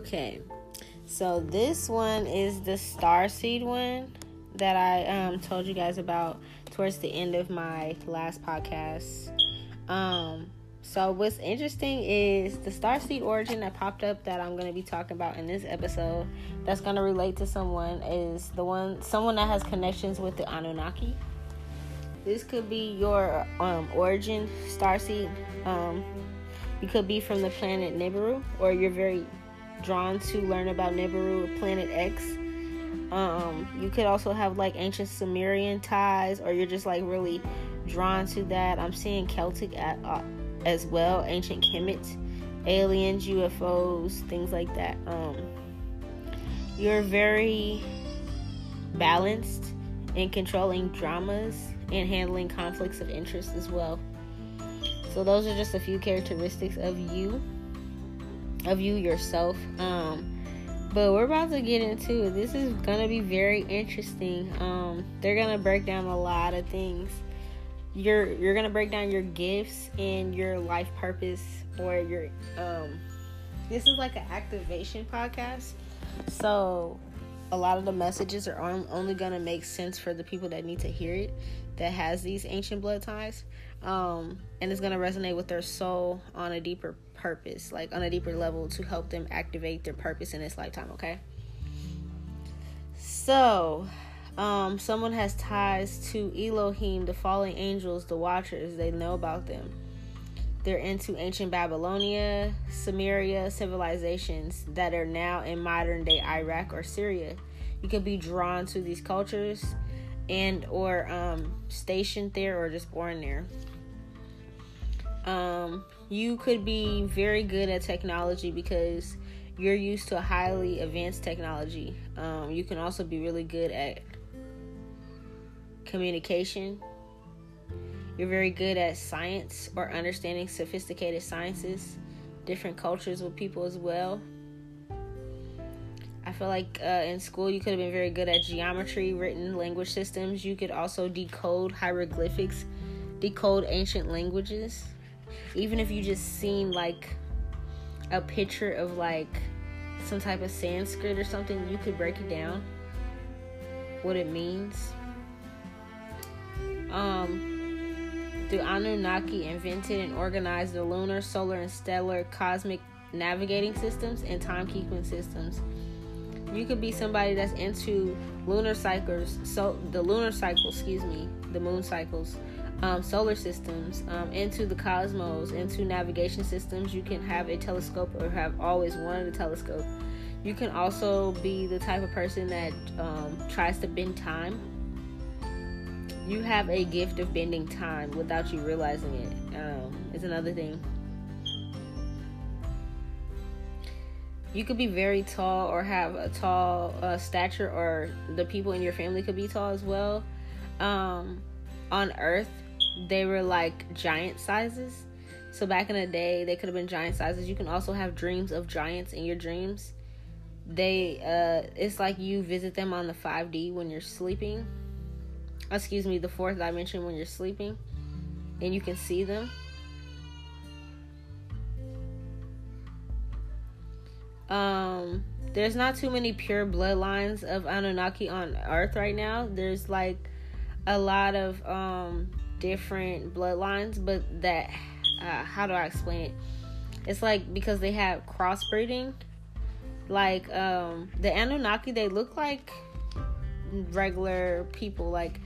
Okay. So this one is the star seed one that I um, told you guys about towards the end of my last podcast. Um, so what's interesting is the star seed origin that popped up that I'm going to be talking about in this episode that's going to relate to someone is the one someone that has connections with the Anunnaki. This could be your um, origin star seed. Um, you could be from the planet Nibiru, or you're very drawn to learn about Nibiru, or Planet X. Um, you could also have like ancient Sumerian ties, or you're just like really drawn to that. I'm seeing Celtic at, uh, as well, ancient Kemet, aliens, UFOs, things like that. Um, you're very balanced in controlling dramas and handling conflicts of interest as well. So those are just a few characteristics of you, of you yourself. Um, but we're about to get into it. This is gonna be very interesting. Um, they're gonna break down a lot of things. You're you're gonna break down your gifts and your life purpose, or your um. This is like an activation podcast, so a lot of the messages are on, only gonna make sense for the people that need to hear it, that has these ancient blood ties um, and it's to resonate with their soul on a deeper purpose, like on a deeper level to help them activate their purpose in this lifetime, okay? So, um, someone has ties to Elohim, the fallen angels, the watchers, they know about them. They're into ancient Babylonia, Samaria civilizations that are now in modern day Iraq or Syria. You could be drawn to these cultures and or um, stationed there or just born there. Um, you could be very good at technology because you're used to highly advanced technology. Um, you can also be really good at communication. You're very good at science or understanding sophisticated sciences, different cultures with people as well. I feel like uh, in school you could have been very good at geometry, written language systems. You could also decode hieroglyphics, decode ancient languages even if you just seen like a picture of like some type of Sanskrit or something, you could break it down what it means. Um, the Anunnaki invented and organized the lunar, solar, and stellar cosmic navigating systems and timekeeping systems. You could be somebody that's into lunar cycles, so the lunar cycle, excuse me, the moon cycles, um, solar systems, um, into the cosmos, into navigation systems. You can have a telescope or have always wanted a telescope. You can also be the type of person that um, tries to bend time. You have a gift of bending time without you realizing it. Um, another thing. You could be very tall or have a tall uh, stature, or the people in your family could be tall as well. Um, on Earth, they were like giant sizes. So back in the day, they could have been giant sizes. You can also have dreams of giants in your dreams. They uh it's like you visit them on the 5D when you're sleeping. Excuse me, the fourth dimension when you're sleeping and you can see them. Um there's not too many pure bloodlines of Anunnaki on earth right now. There's like a lot of um different bloodlines, but that uh, how do I explain it? It's like because they have crossbreeding. Like um, the Anunnaki, they look like regular people. Like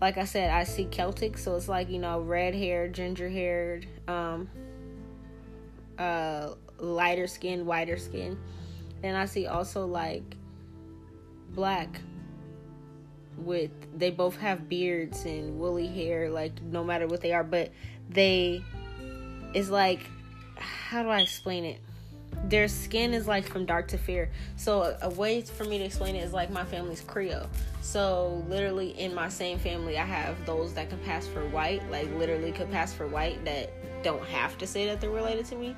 like I said, I see Celtic, so it's like you know red hair, ginger haired, um, uh, lighter skin, whiter skin. And I see also like black with they both have beards and woolly hair like no matter what they are but they it's like how do i explain it? Their skin is like from dark to fair. So a, a way for me to explain it is like my family's creole. So literally in my same family i have those that can pass for white like literally could pass for white that don't have to say that they're related to me.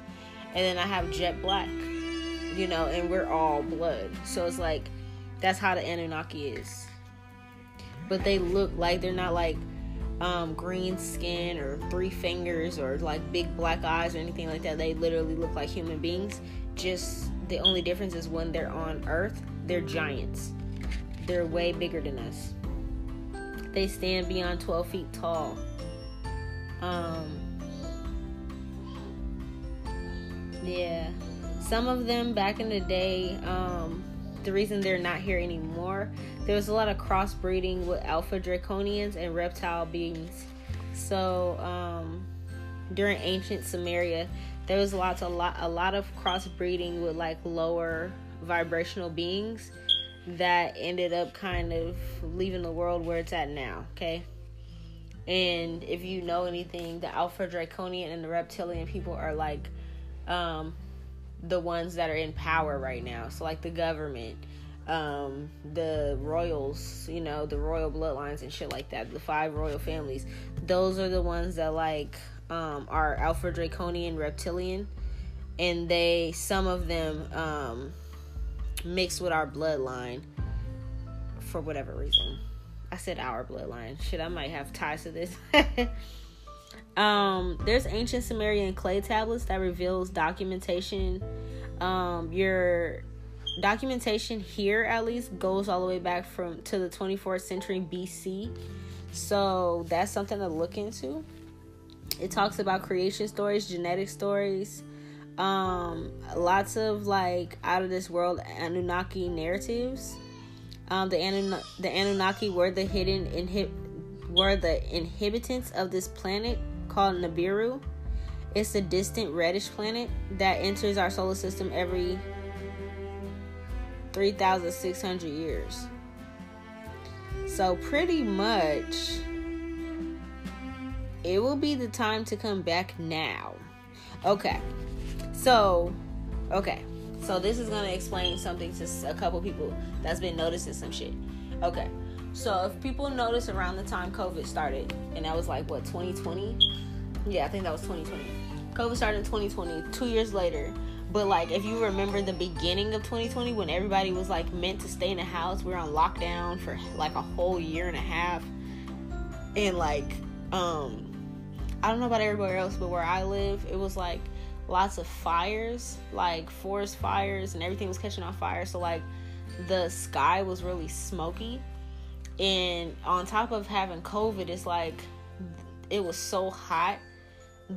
And then i have jet black you know and we're all blood. So it's like that's how the anunnaki is but they look like they're not like um, green skin or three fingers or like big black eyes or anything like that. They literally look like human beings, just The only difference is when they're on Earth, they're giants. They're way bigger than us. They stand beyond 12 feet tall. Um, yeah. Some of them back in the day, um, the reason they're not here anymore, there was a lot of crossbreeding with alpha draconians and reptile beings. So, um, during ancient Samaria, there was lots a lot a lot of crossbreeding with like lower vibrational beings that ended up kind of leaving the world where it's at now, okay? And if you know anything, the Alpha Draconian and the Reptilian people are like um, the ones that are in power right now. So, like the government, um, the royals, you know, the royal bloodlines and shit like that, the five royal families, those are the ones that like um, are Alpha Draconian, Reptilian. And they, some of them, um, mix with our bloodline for whatever reason. I said our bloodline. Shit, I might have ties to this. um, there's ancient Sumerian clay tablets that reveals documentation. Um, your documentation here at least goes all the way back from to the 24th century BC. So that's something to look into. It talks about creation stories, genetic stories, um, lots of like out of this world Anunnaki narratives um, the, Anun- the Anunnaki were the hidden inhib- were the inhabitants of this planet called Nibiru. It's a distant reddish planet that enters our solar system every 3,600 years. So, pretty much, it will be the time to come back now. Okay. So, okay. So this is gonna explain something to a couple people that's been noticing some shit. Okay, so if people notice around the time COVID started, and that was like what 2020, yeah, I think that was 2020. COVID started in 2020, two years later. But like, if you remember the beginning of 2020 when everybody was like meant to stay in the house, we were on lockdown for like a whole year and a half, and like, um, I don't know about everywhere else, but where I live, it was like lots of fires, like forest fires, and everything was catching on fire. So, like, the sky was really smoky. And on top of having COVID, it's like it was so hot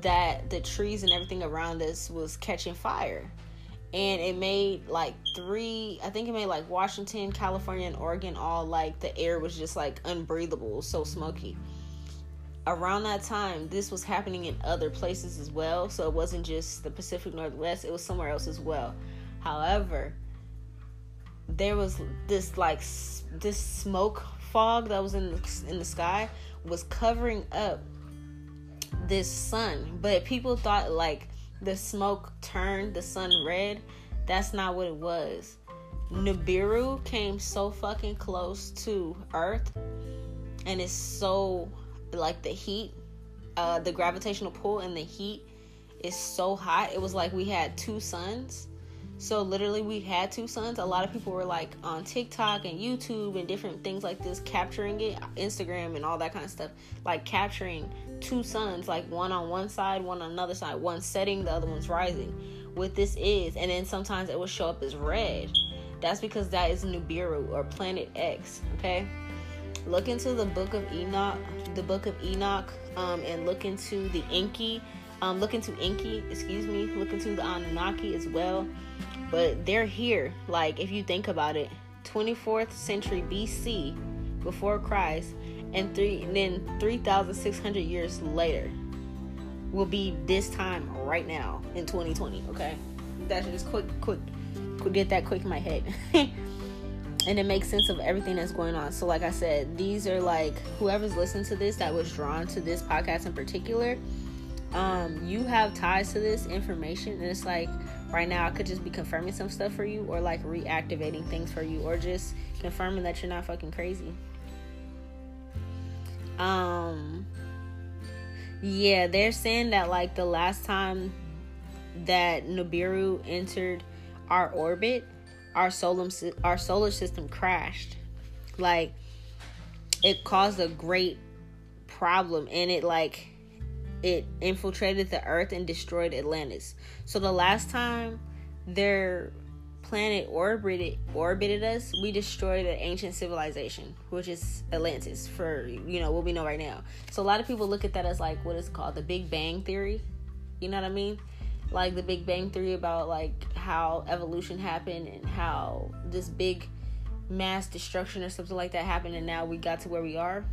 that the trees and everything around us was catching fire. And it made like three, I think it made like Washington, California, and Oregon all like the air was just like unbreathable, so smoky around that time, this was happening in other places as well. So it wasn't just the Pacific Northwest, it was somewhere else as well. However, there was this like this smoke fog that was in the, in the sky was covering up this sun, but people thought like the smoke turned the sun red. That's not what it was. Nibiru came so fucking close to Earth and it's so like the heat, uh, the gravitational pull and the heat is so hot. It was like we had two suns. So literally we had two suns. A lot of people were like on TikTok and YouTube and different things like this capturing it, Instagram and all that kind of stuff, like capturing two suns, like one on one side, one on another side, one setting, the other one's rising. What this is, and then sometimes it will show up as red. That's because that is Nibiru or Planet X, okay? Look into the book of Enoch the book of Enoch um, and look into the Enki. Um, look into Enki, excuse me. Look into the Anunnaki as well. But they're here. Like, if you think about it, 24th century BC, before Christ, and three, and then 3,600 years later, will be this time right now in 2020. Okay, that's just quick, quick, quick. Get that quick in my head. and it makes sense of everything that's going on. So, like I said, these are like whoever's listened to this that was drawn to this podcast in particular. Um, you have ties to this information, and it's like right now I could just be confirming some stuff for you, or like reactivating things for you, or just confirming that you're not fucking crazy. Um, yeah, they're saying that like the last time that Nibiru entered our orbit our solar our solar system crashed. Like it caused a great problem and it like it infiltrated the earth and destroyed Atlantis. So the last time their planet orbited orbited us, we destroyed an ancient civilization, which is Atlantis, for you know what we know right now. So a lot of people look at that as like what is called the Big Bang theory. You know what I mean? Like the Big Bang theory about like how evolution happened and how this big mass destruction or something like that happened, and now we got to where we are.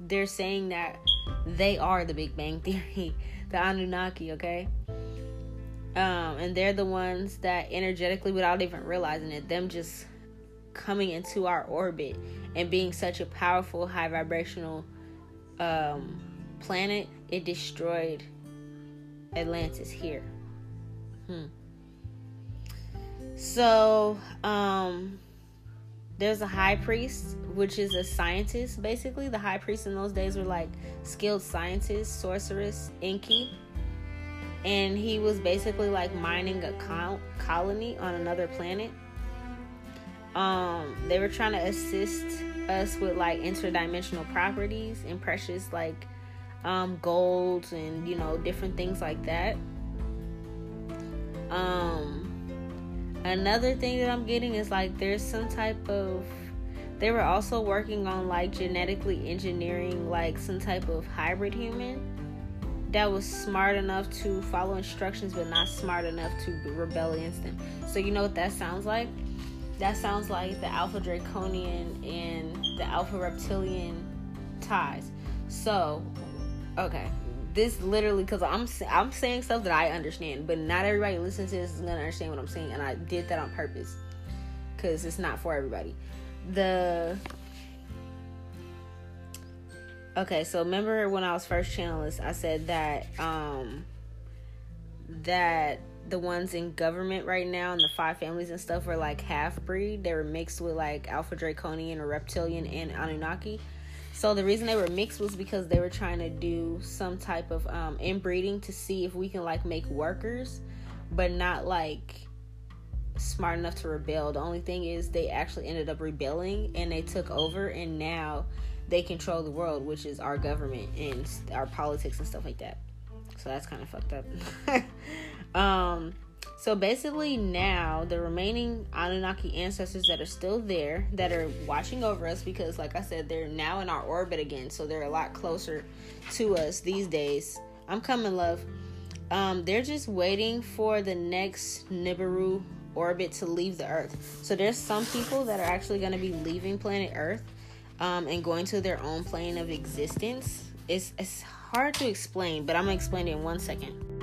They're saying that they are the Big Bang theory, the Anunnaki. Okay um, and they're the ones that energetically, without even realizing it, them just coming into our orbit and being such a powerful, high vibrational um, planet, it destroyed Atlantis here. Hmm. So, um, there's a high priest, which is a scientist, basically. The high priests in those days were like skilled scientists, sorceress, Enki and he was basically like mining a col- colony on another planet. Um, they were trying to assist us with like interdimensional properties and precious like um, gold and you know different things like that. Um, another thing that I'm getting is like there's some type of they were also working on like genetically engineering like some type of hybrid human that was smart enough to follow instructions but not smart enough to rebel against them. So you know what that sounds like? That sounds like the Alpha Draconian and the Alpha Reptilian ties. So, okay, this literally because I'm I'm saying stuff that I understand, but not everybody listening to this is gonna understand what I'm saying, and I did that on purpose because it's not for everybody. The Okay, so remember when I was first channelist, I said that um that the ones in government right now and the five families and stuff were like half breed. They were mixed with like Alpha Draconian or Reptilian and Anunnaki. So the reason they were mixed was because they were trying to do some type of um, inbreeding to see if we can like make workers, but not like smart enough to rebel. The only thing is they actually ended up rebelling and they took over and now they control the world, which is our government and our politics and stuff like that. So that's kind of fucked up. um, so basically, now the remaining Anunnaki ancestors that are still there, that are watching over us, because like I said, they're now in our orbit again, so they're a lot closer to us these days. I'm coming, love. Um, they're just waiting for the next Nibiru orbit to leave the Earth. So there's some people that are actually going to be leaving planet Earth um, and going to their own plane of existence. It's, it's hard to explain, but I'm gonna explain it in one second.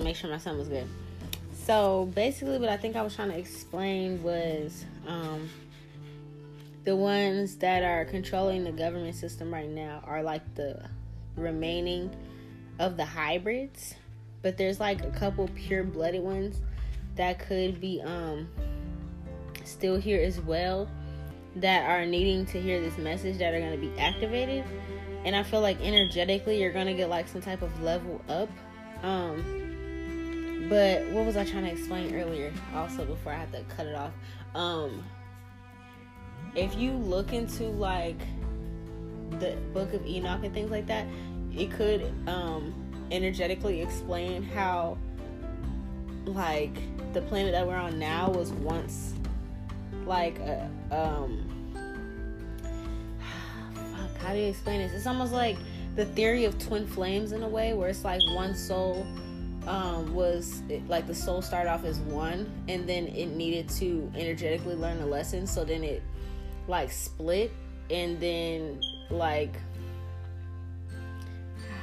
To make sure my son was good. So basically, what I think I was trying to explain was um, the ones that are controlling the government system right now are like the remaining of the hybrids but there's like a couple pure blooded ones that could be um still here as well that are needing to hear this message that are going to be activated and i feel like energetically you're going to get like some type of level up um but what was i trying to explain earlier also before i had to cut it off um if you look into like the book of Enoch and things like that, it could um energetically explain how like the planet that we're on now was once like a um fuck, how do you explain this? It's almost like the theory of twin flames in a way where it's like one soul um, was like the soul started off as one and then it needed to energetically learn a lesson so then it like split and then like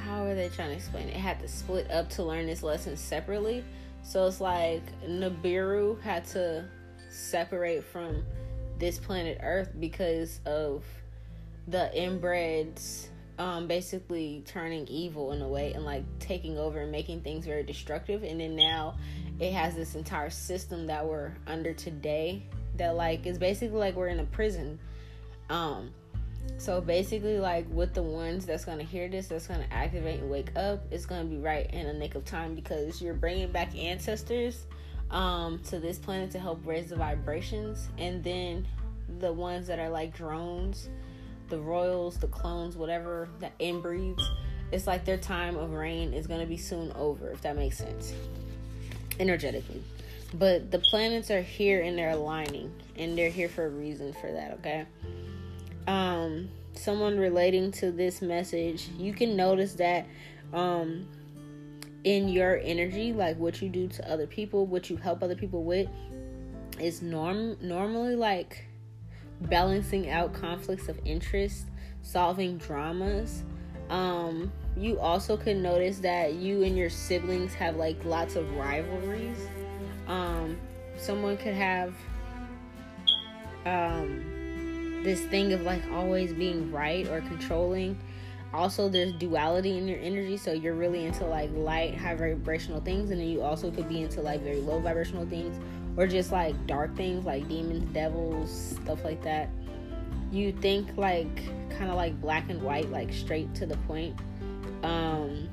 how are they trying to explain it? it? had to split up to learn this lesson separately. So it's like Nibiru had to separate from this planet Earth because of the inbreds um, basically turning evil in a way and like taking over and making things very destructive. And then now it has this entire system that we're under today that like is basically like we're in a prison. Um, so basically, like with the ones that's gonna hear this, that's gonna activate and wake up, it's gonna be right in the nick of time because you're bringing back ancestors um, to this planet to help raise the vibrations, and then the ones that are like drones, the royals, the clones, whatever the inbreeds, it's like their time of reign is gonna be soon over, if that makes sense, energetically. But the planets are here and they're aligning, and they're here for a reason for that. Okay. Um, someone relating to this message, you can notice that um in your energy, like what you do to other people, what you help other people with, is norm normally like balancing out conflicts of interest, solving dramas. Um, you also can notice that you and your siblings have like lots of rivalries. Um, someone could have um, this thing of like always being right or controlling also there's duality in your energy so you're really into like light high vibrational things and then you also could be into like very low vibrational things or just like dark things like demons devils stuff like that you think like kind of like black and white like straight to the point. Um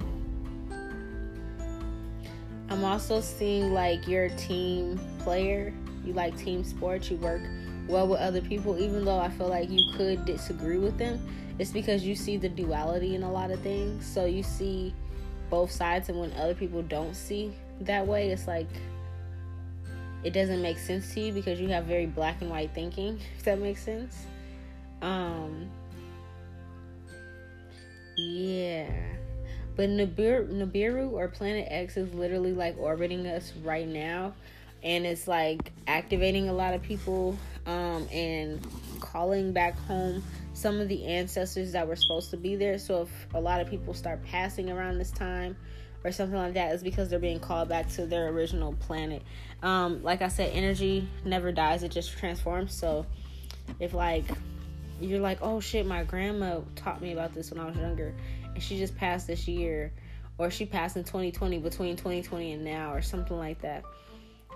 i'm also seeing like you're a team player. You like team sports. You work well with other people even though i feel like you could disagree with them. It's because you see the duality in a lot of things. So you see both sides, and when other people don't see that way, it's like it doesn't make sense to you because you have very black and white thinking, if that makes sense. Um, yeah. But Nibiru, Nibiru or Planet X is literally like orbiting us right now. And it's like activating a lot of people um, and calling back home some of the ancestors that were supposed to be there. So if a lot of people start passing around this time or something like that is because they're being called back to their original planet. Um, like I said, energy never dies; it just transforms. So if like you're like, oh shit, my grandma taught me about this when I was younger, and she just passed this year, or she passed in 2020 between 2020 and now, or something like that.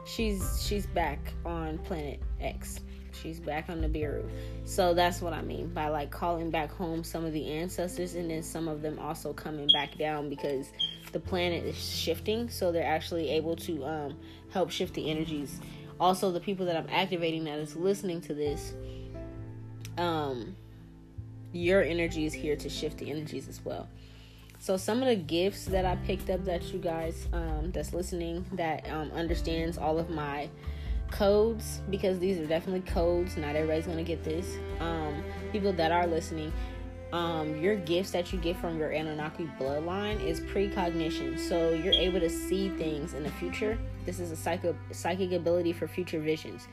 She's she's back on planet X she's back on the Nibiru. So that's what I mean by like calling back home some of the ancestors and then some of them also coming back down because the planet is shifting. So they're actually able to um, help shift the energies. Also, the people that I'm activating that is listening to this, um, your energy is here to shift the energies as well. So some of the gifts that I picked up that you guys um, that's listening that um, understands all of my codes because these are definitely codes. Not everybody's gonna get this. Um, people that are listening, um, your gifts that you get from your Anunnaki bloodline is precognition. So you're able to see things in the future. This is a psychic psychic ability for future visions.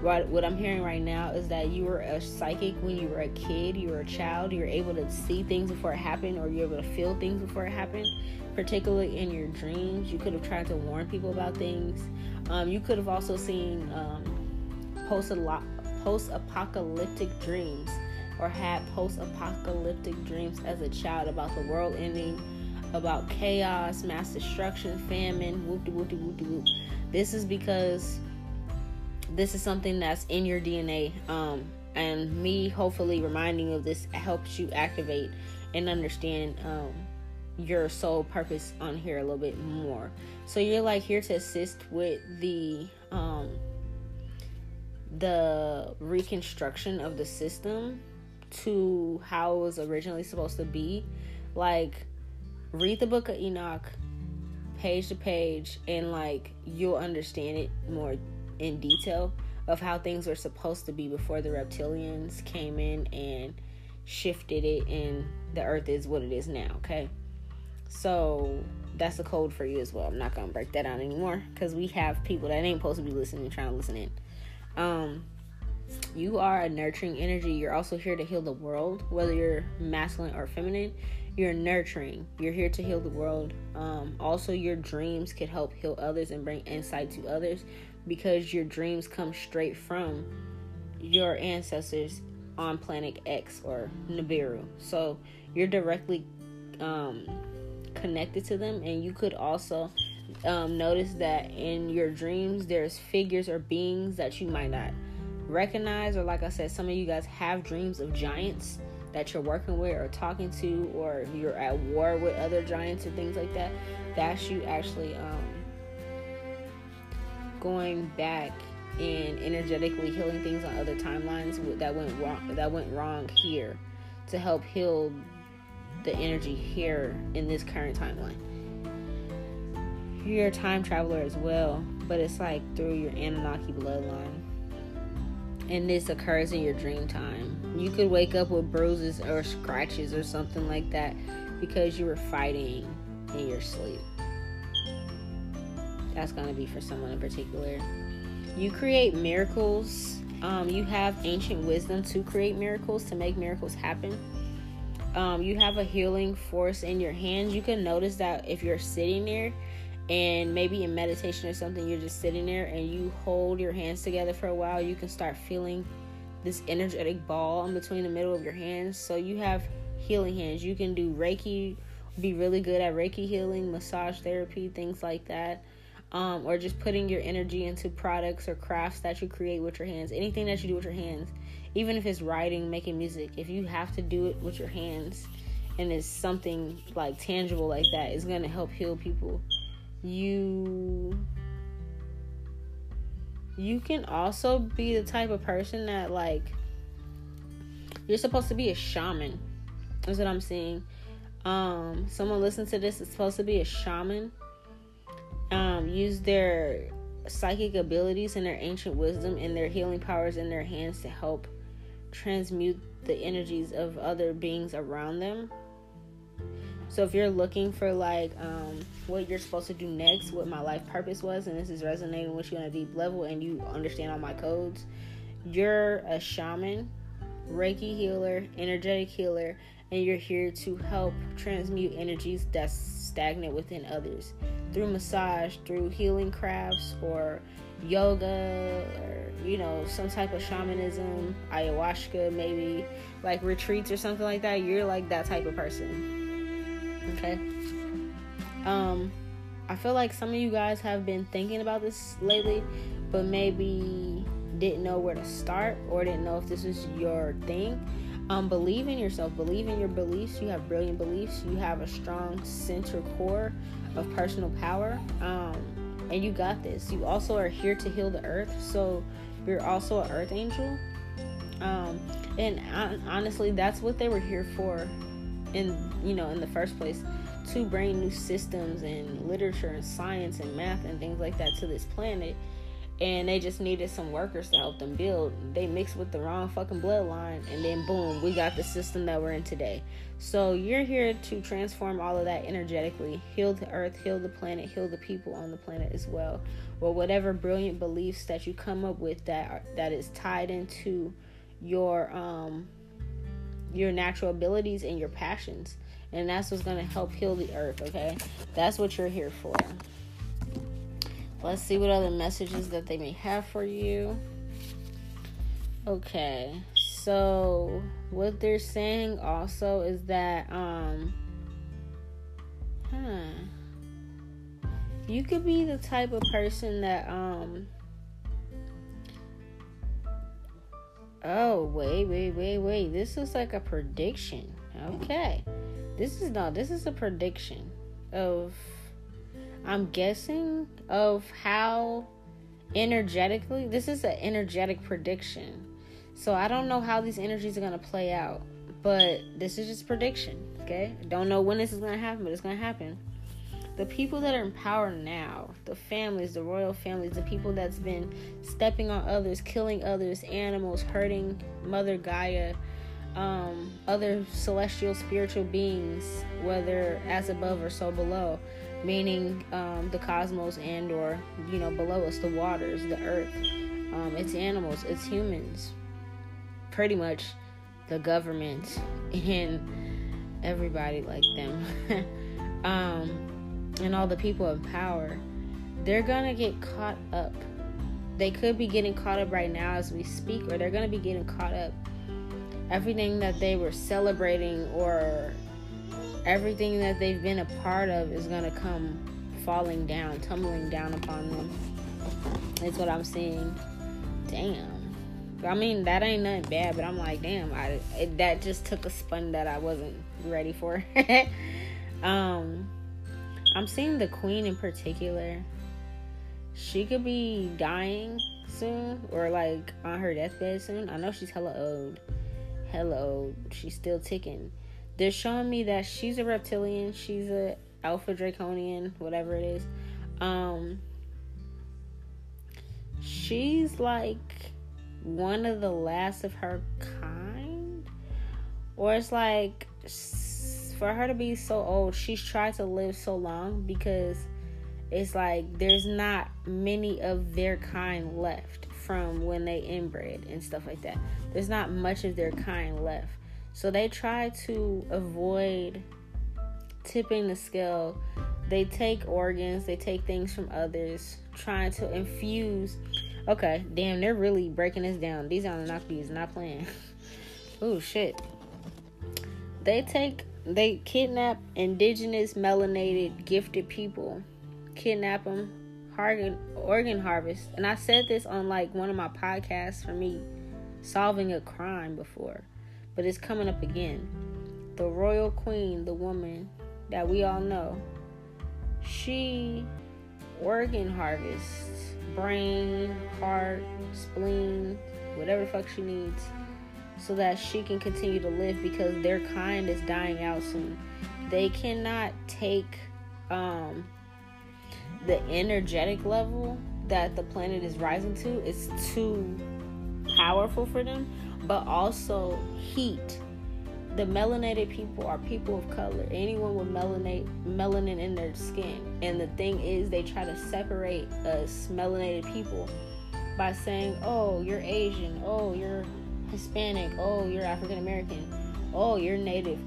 What what I'm hearing right now is that you were a psychic when you were a kid, you were a child, you were able to see things before it happened, or you're able to feel things before it happened. Particularly in your dreams, you could have tried to warn people about things. Um, you could have also seen um, post apocalyptic dreams or had post apocalyptic dreams as a child about the world ending, about chaos, mass destruction, famine, whoop de whoop de whoop de whoop. This is because this is something that's in your DNA. Um, and me hopefully reminding you of this helps you activate and understand um, your soul purpose on here a little bit more. So you're like here to assist with the um the reconstruction of the system to how it was originally supposed to be. Like read the book of Enoch page to page and like you'll understand it more in detail of how things were supposed to be before the reptilians came in and shifted it and the earth is what it is now, okay? So that's a code for you as well. I'm not gonna break that down anymore because we have people that ain't supposed to be listening trying to listen in. Um, you are a nurturing energy. You're also here to heal the world, whether you're masculine or feminine. You're nurturing. You're here to heal the world. Um, also, your dreams could help heal others and bring insight to others because your dreams come straight from your ancestors on planet X or Nibiru. So you're directly um, connected to them and you could also um, notice that in your dreams there's figures or beings that you might not recognize or like i said some of you guys have dreams of giants that you're working with or talking to or you're at war with other giants and things like that. That's you actually um, going back and energetically healing things on other timelines that went wrong that went wrong here to help heal the energy here in this current timeline. You're a time traveler as well, but it's like through your Anunnaki bloodline. And this occurs in your dream time. You could wake up with bruises or scratches or something like that because you were fighting in your sleep. That's going to be for someone in particular. You create miracles. Um, you have ancient wisdom to create miracles, to make miracles happen. Um, you have a healing force in your hands. You can notice that if you're sitting there and maybe in meditation or something, you're just sitting there and you hold your hands together for a while, you can start feeling this energetic ball in between the middle of your hands. So you have healing hands. You can do Reiki, be really good at Reiki healing, massage therapy, things like that um, or just putting your energy into products or crafts that you create with your hands. Anything that you do with your hands, even if it's writing, making music, if you have to do it with your hands and it's something like tangible like that, it's going to help heal people. You you can also be the type of person that like you're supposed to be a shaman. That's what I'm seeing. Um, someone listen to this is supposed to be a shaman um, use their psychic abilities and their ancient wisdom and their healing powers in their hands to help transmute the energies of other beings around them. So if you're looking for like um, what you're supposed to do next, what my life purpose was, and this is resonating with you on a deep level, and you understand all my codes, you're a shaman, Reiki healer, energetic healer, and you're here to help transmute energies that's stagnant within others through massage, through healing crafts, or yoga, or you know, some type of shamanism, ayahuasca, maybe like retreats or something like that. You're like that type of person. Okay. Um, I feel like some of you guys have been thinking about this lately, but maybe didn't know where to start or didn't know if this is your thing. Um, believe in yourself, believe in your beliefs. You have brilliant beliefs, you have a strong center core of personal power. Um, and you got this. You also are here to heal the earth, so you're also an earth angel. Um, and honestly, that's what they were here for, in you know, in the first place, to bring new systems and literature and science and math and things like that to this planet and they just needed some workers to help them build. They mixed with the wrong fucking bloodline, and then boom, we got the system that we're in today. So you're here to transform all of that energetically, heal the earth, heal the planet, heal the people on the planet as well, or whatever brilliant beliefs that you come up with that are, that is tied into your um your natural abilities and your passions. And that's what's going to help heal the earth, okay? That's what you're here for. Let's see what other messages that they may have for you. Okay. So, what they're saying also is that um huh. You could be the type of person that um Oh, wait, wait, wait, wait. This is like a prediction. Okay. This is not this is a prediction of I'm guessing of how energetically this is an energetic prediction. So I don't know how these energies are gonna play out, but this is just prediction. Okay, don't know when this is gonna happen, but it's gonna happen. The people that are in power now, the families, the royal families, the people that's been stepping on others, killing others, animals, hurting Mother Gaia, um, other celestial spiritual beings, whether as above or so below meaning um, the cosmos and or you know below us the waters the earth. Um, it's animals it's humans. Pretty much the government and everybody like them. Um, and all the people in power. They're gonna get caught up. They could be getting caught up right now as we speak or they're gonna be getting caught up. Everything that they were celebrating or everything that they've been a part of is going to come falling down, tumbling down upon them. That's what I'm seeing. Damn. I mean, that ain't nothing bad, but I'm like, damn, I it, that just took a spin that I wasn't ready for. um, I'm seeing the queen in particular. she could be dying soon or like on her deathbed soon. I know she's hella old. Hella old. She's still ticking. They're showing me that she's a reptilian. She's a alpha draconian, whatever it is. Um she's like one of the last of her kind. Or it's like for her to be so old, she's tried to live so long because it's like there's not many of their kind left from when they inbred and stuff like that. There's not much of their kind left. So they try to avoid tipping the scale. They take organs, they take things from others, trying to infuse. Okay, damn, they're really breaking this down. These Anunnakis not playing. oh shit. They take they kidnap indigenous melanated gifted people kidnap them, organ, organ harvest. And I said this on like one of my podcasts for me solving a crime before, but it's coming up again. The royal queen, the woman that we all know, she organ harvests brain, heart, spleen, whatever fuck she needs so that she can continue to live because their kind is dying out soon. They cannot take um the energetic level that the planet is rising to It's too powerful for them, but also heat. The melanated people are people of color. Anyone with melanate, melanin in their skin. And the thing is, they try to separate us melanated people by saying, oh, you're Asian. Oh, you're Hispanic. Oh, you're African American. Oh, you're Native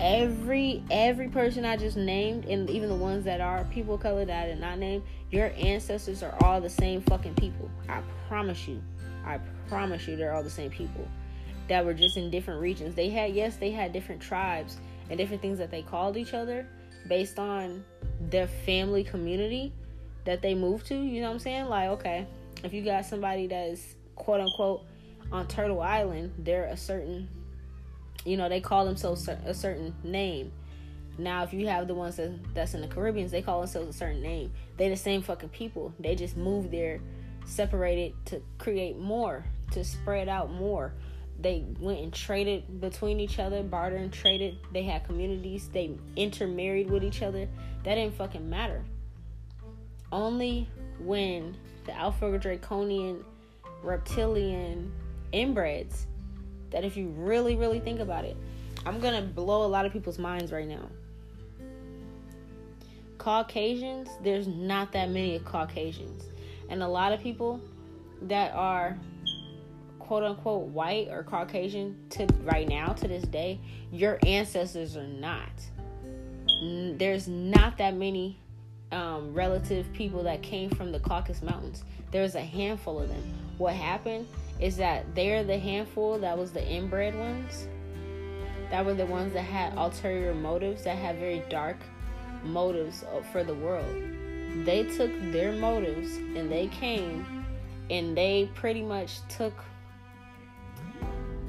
every every person I just named, and even the ones that are people of color that I did not name, your ancestors are all the same fucking people. I promise you. I promise you they're all the same people that were just in different regions. They had yes, they had different tribes and different things that they called each other based on their family community that they moved to. You know what I'm saying? Like, okay, if you got somebody that is quote unquote on Turtle Island, they're a certain you know they call themselves a certain name now if you have the ones that, that's in the caribbeans they call themselves a certain name they the same fucking people they just moved there separated to create more to spread out more. They went and traded between each other bartered and traded. They had communities. They intermarried with each other. That didn't fucking matter. Only when the alpha draconian reptilian inbreds that if you really, really think about it, I'm gonna blow a lot of people's minds right now. Caucasians, there's not that many Caucasians. And a lot of people that are quote unquote white or Caucasian to right now to this day, your ancestors are not. There's not that many um, relative people that came from the Caucasus Mountains. There's a handful of them. What happened is that they're the handful that was the inbred ones that were the ones that had ulterior motives that had very dark motives for the world they took their motives and they came and they pretty much took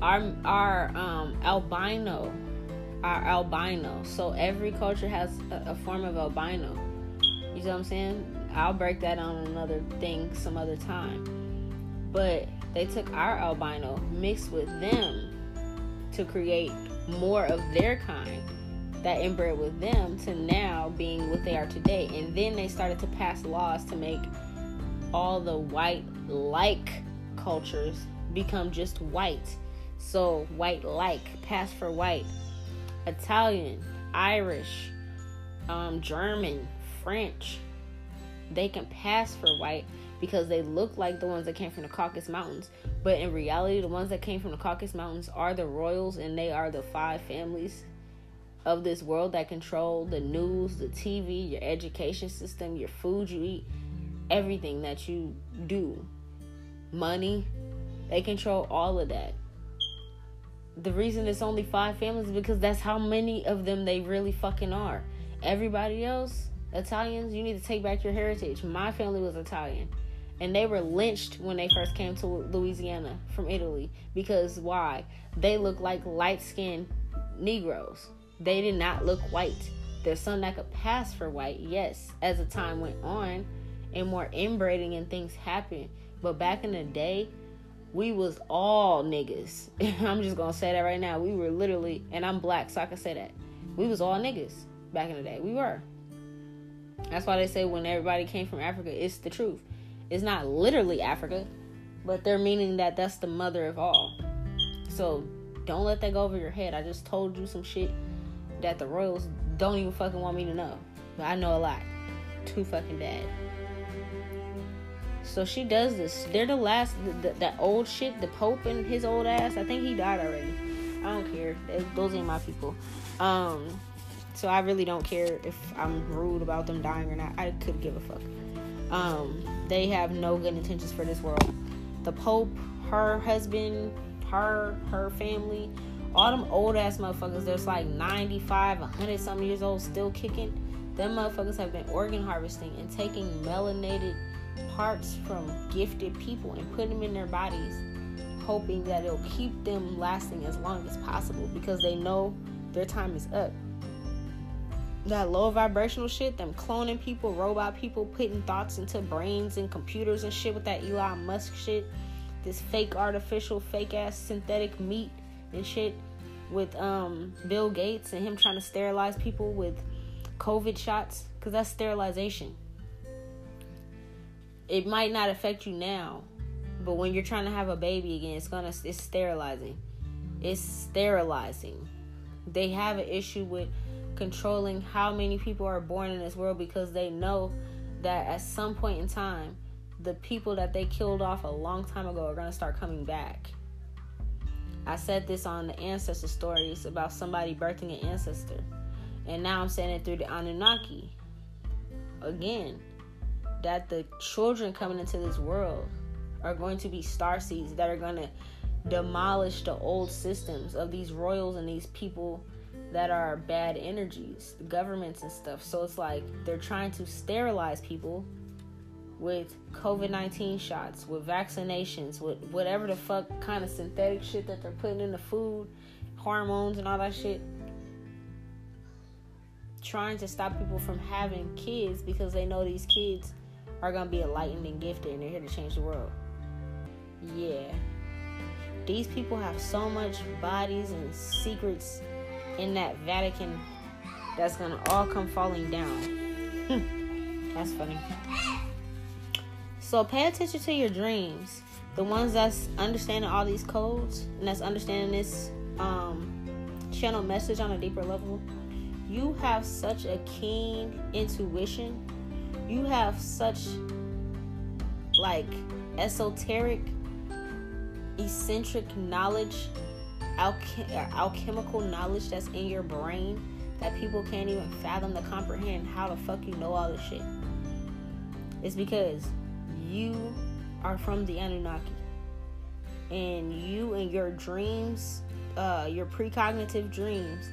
our our um, albino our albino. So every culture has a, a form of albino. You know what i'm saying? I'll break that on another thing some other time. But they took our albino, mixed with them to create more of their kind that inbred with them to now being what they are today. And then they started to pass laws to make all the white like cultures become just white. So, white like, pass for white. Italian, Irish, um, German, French, they can pass for white because they look like the ones that came from the Caucasus Mountains. But in reality, the ones that came from the Caucasus Mountains are the royals, and they are the five families of this world that control the news, the TV, your education system, your food you eat, everything that you do. Money, they control all of that. The reason it's only five families is because that's how many of them they really fucking are. Everybody else, Italians, you need to take back your heritage. My family was Italian and they were lynched when they first came to Louisiana from Italy because why? They look like light skinned Negroes. They did not look white. There's some that could pass for white, yes, as the time went on and more inbreeding and things happen. But back in the day, we was all niggas. I'm just gonna say that right now. We were literally, and I'm black, so I can say that. We was all niggas back in the day. We were. That's why they say when everybody came from Africa, it's the truth. It's not literally Africa, but they're meaning that that's the mother of all. So don't let that go over your head. I just told you some shit that the royals don't even fucking want me to know. But I know a lot. Too fucking bad. So she does this. They're the last, the, the, that old shit, the Pope and his old ass. I think he died already. I don't care. Those ain't my people. Um, so I really don't care if I'm rude about them dying or not. I could give a fuck. Um, they have no good intentions for this world. The Pope, her husband, her, her family, all them old ass motherfuckers that's like 95, 100 some years old still kicking. Them motherfuckers have been organ harvesting and taking melanated parts from gifted people and putting them in their bodies, hoping that it'll keep them lasting as long as possible because they know their time is up. That low vibrational shit, them cloning people, robot people, putting thoughts into brains and computers and shit with that Elon Musk shit, this fake artificial, fake ass synthetic meat and shit with um Bill Gates and him trying to sterilize people with COVID shots because that's sterilization it might not affect you now, but when you're trying to have a baby again, it's gonna it's sterilizing. It's sterilizing. They have an issue with controlling how many people are born in this world because they know that at some point in time, the people that they killed off a long time ago are gonna start coming back. I said this on the ancestor stories about somebody birthing an ancestor. And now I'm saying it through the Anunnaki. Again, that the children coming into this world are going to be star seeds that are going to demolish the old systems of these royals and these people that are bad energies, governments and stuff. So it's like they're trying to sterilize people with COVID 19 shots, with vaccinations, with whatever the fuck kind of synthetic shit that they're putting in the food, hormones and all that shit. Trying to stop people from having kids because they know these kids are gonna be enlightened and gifted and they're here to change the world. Yeah. These people have so much bodies and secrets in that Vatican that's gonna all come falling down. that's funny. So pay attention to your dreams. The ones that's understanding all these codes and that's understanding this um, channel message on a deeper level. You have such a keen intuition you have such like esoteric eccentric knowledge alchem- alchemical knowledge that's in your brain that people can't even fathom to comprehend how the fuck you know all this shit it's because you are from the anunnaki and you and your dreams uh, your precognitive dreams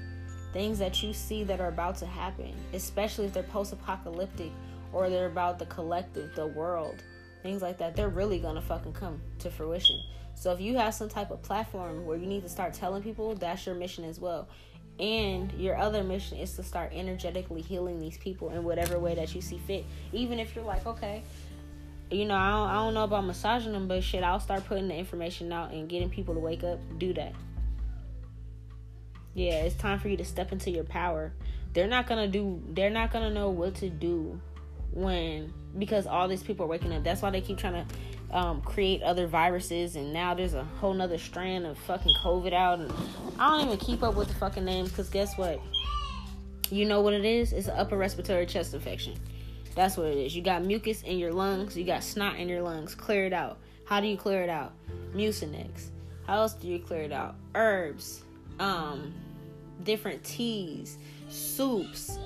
things that you see that are about to happen especially if they're post-apocalyptic or they're about the collective, the world, things like that, they're really gonna fucking come to fruition. So if you have some type of platform where you need to start telling people, that's your mission as well. And your other mission is to start energetically healing these people in whatever way that you see fit. Even if you're like, okay, you know, I don't, I don't know about massaging them, but shit, I'll start putting the information out and getting people to wake up. Do that. Yeah, it's time for you to step into your power. They're not gonna do. They're not gonna know what to do when because all these people are waking up. That's why they keep trying to um, create other viruses, and now there's a whole nother strand of fucking COVID out. And I don't even keep up with the fucking names because guess what? You know what it is? It's an upper respiratory chest infection. That's what it is. You got mucus in your lungs. You got snot in your lungs. Clear it out. How do you clear it out? Mucinex. How else do you clear it out? Herbs, um, different teas, soups,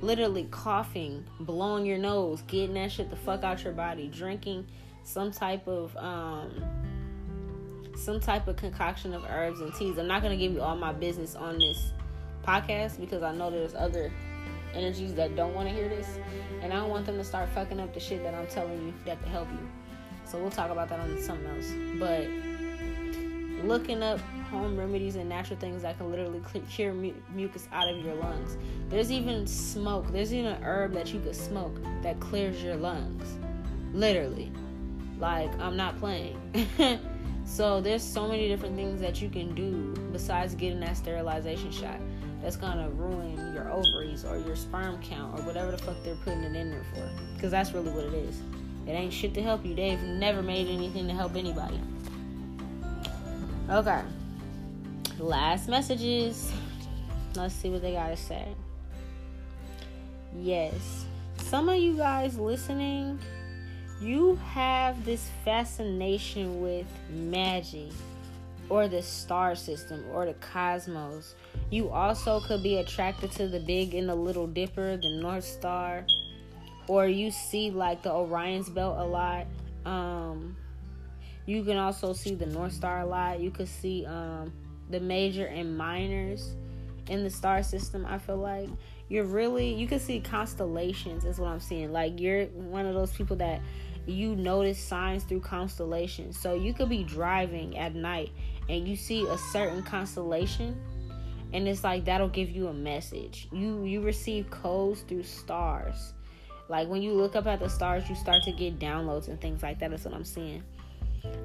literally coughing, blowing your nose, getting that shit the fuck out your body, drinking some type of um some type of concoction of herbs and teas. I'm not gonna give you all my business on this podcast because I know there's other energies that don't want to hear this, and I don't want them to start fucking up the shit that I'm telling you that to help you. So we'll talk about that on something else. But looking up home remedies and natural things that can literally clear mu- mucus out of your lungs. There's even smoke. There's even an herb that you could smoke that clears your lungs. Literally. Like, I'm not playing. so, there's so many different things that you can do besides getting that sterilization shot that's gonna ruin your ovaries or your sperm count or whatever the fuck they're putting it in there for. Because that's really what it is. It ain't shit to help you. They've never made anything to help anybody. Okay. Last messages. Let's see what they gotta say. Yes. Some of you guys listening you have this fascination with magic or the star system or the cosmos. You also could be attracted to the big and the little dipper, the North Star, or you see like the Orion's belt a lot. Um, you can also see the North Star a lot. You could see um, the major and minors in the star system. I feel like you're really you can see constellations. Is what I'm seeing. Like you're one of those people that you notice signs through constellations. So you could be driving at night and you see a certain constellation and it's like that'll give you a message. You you receive codes through stars. Like when you look up at the stars, you start to get downloads and things like that. That's what I'm seeing.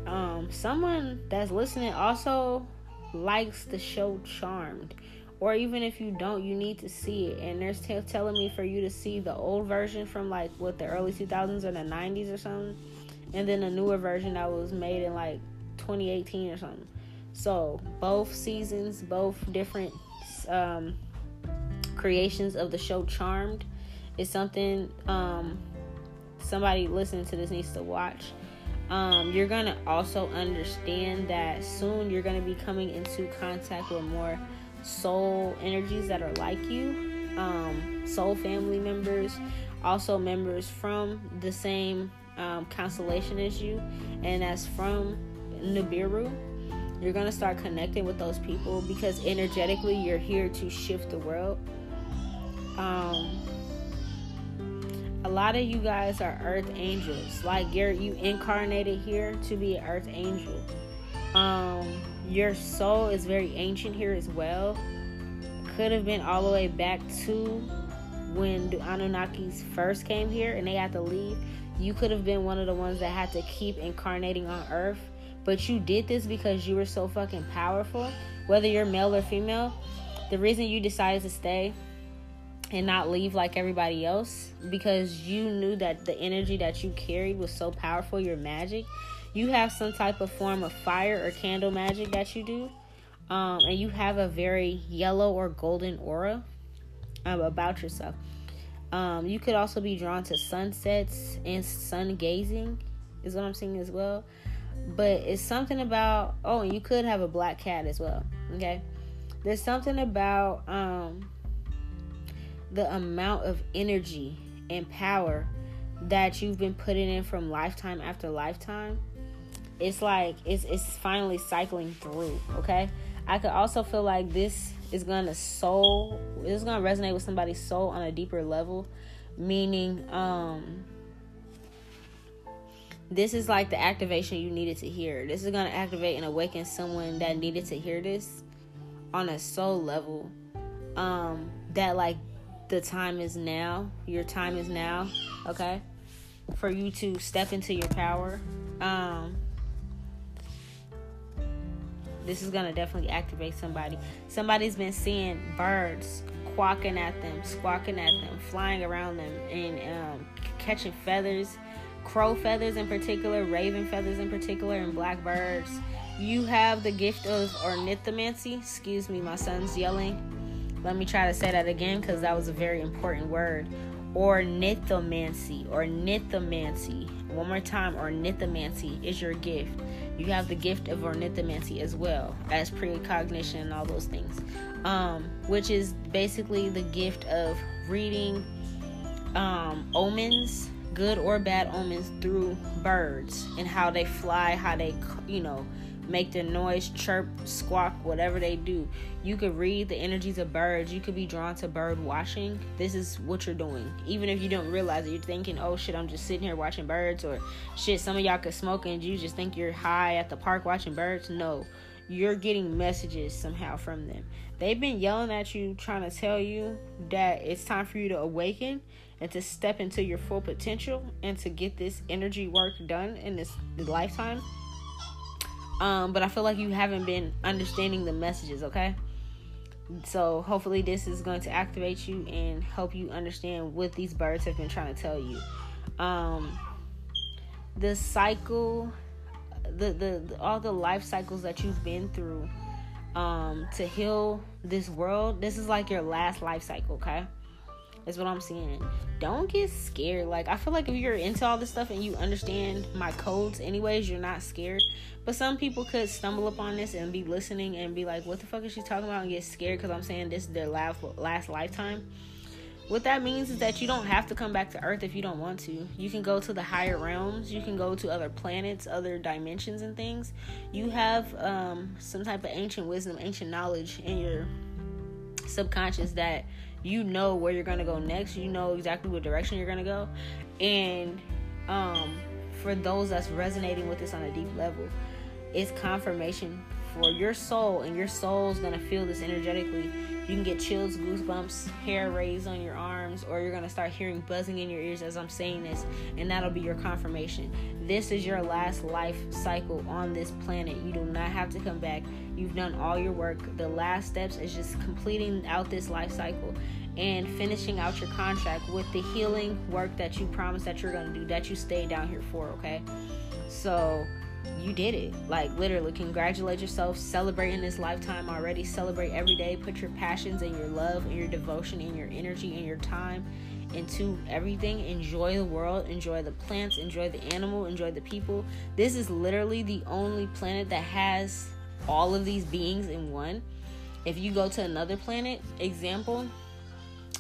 Um, someone that's listening also likes the show Charmed or even if you don't you need to see it and they're t- telling me for you to see the old version from like what the early 2000s or the 90s or something and then a newer version that was made in like 2018 or something so both seasons both different um, creations of the show charmed is something um, somebody listening to this needs to watch um, you're gonna also understand that soon you're gonna be coming into contact with more soul energies that are like you, um, soul family members, also members from the same um, constellation as you, and that's from Nibiru. You're gonna start connecting with those people because energetically you're here to shift the world. Um, a lot of you guys are earth angels. Like you're you incarnated here to be an earth angel. Um, your soul is very ancient here as well. Could have been all the way back to when the Anunnakis first came here and they had to leave. You could have been one of the ones that had to keep incarnating on Earth. But you did this because you were so fucking powerful. Whether you're male or female, the reason you decided to stay and not leave like everybody else because you knew that the energy that you carried was so powerful, your magic you have some type of form of fire or candle magic that you do, um, and you have a very yellow or golden aura um, about yourself. Um, you could also be drawn to sunsets and sun gazing, is what I'm seeing as well. But it's something about oh, you could have a black cat as well. Okay, there's something about um, the amount of energy and power that you've been putting in from lifetime after lifetime. It's like it's it's finally cycling through okay? I could also feel like this is gonna soul it's gonna resonate with somebody's soul on a deeper level. Meaning um this is like the activation you needed to hear. This is gonna activate and awaken someone that needed to hear this on a soul level. Um that like the time is now your time is now okay? For you to step into your power. Um this is gonna definitely activate somebody. Somebody's been seeing birds quacking at them, squawking at them, flying around them, and um, catching feathers, crow feathers in particular, raven feathers in particular, and black birds. You have the gift of ornithomancy. Excuse me, my son's yelling. Let me try to say that again because that was a very important word. Ornithomancy, ornithomancy. One more time, ornithomancy is your gift you have the gift of ornithomancy as well as precognition and all those things um, which is basically the gift of reading um, omens good or bad omens through birds and how they fly how they you know make their noise, chirp, squawk, whatever they do. You could read the energies of birds. You could be drawn to bird watching. This is what you're doing. Even if you don't realize it, you're thinking, oh shit, I'm just sitting here watching birds, or shit, some of y'all could smoke and you just think you're high at the park watching birds. No. you're getting messages somehow from them. They've been yelling at you, trying to tell you that it's time for you to awaken and to step into your full potential and to get this energy work done in this lifetime. Um, but I feel like you haven't been understanding the messages, okay? So hopefully this is going to activate you and help you understand what these birds have been trying to tell you. Um, the cycle the, the, the all the life cycles that you've been through um to heal this world this is like your last life cycle okay is what i'm seeing don't get scared like i feel like if you're into all this stuff and you understand my codes anyways you're not scared but some people could stumble upon this and be listening and be like what the fuck is she talking about and get scared because i'm saying this is their last last lifetime what that means is that you don't have to come back to Earth if you don't want to. You can go to the higher realms. You can go to other planets, other dimensions, and things. You have um, some type of ancient wisdom, ancient knowledge in your subconscious that you know where you're gonna go next. You know exactly what direction you're gonna go, and um, for those that's resonating with this on a deep level, it's confirmation for your soul, and your soul's gonna feel this energetically you can get chills, goosebumps, hair raised on your arms, or you're going to start hearing buzzing in your ears as I'm saying this, and that'll be your confirmation. This is your last life cycle on this planet. You do not have to come back. You've done all your work. The last steps is just completing out this life cycle and finishing out your contract with the healing work that you promised that you're going to do, that you stayed down here for, okay? So, you did it. Like literally, congratulate yourself, celebrating this lifetime already. Celebrate every day. Put your passions and your love and your devotion and your energy and your time into everything. Enjoy the world, enjoy the plants, enjoy the animal, enjoy the people. This is literally the only planet that has all of these beings in one. If you go to another planet, example,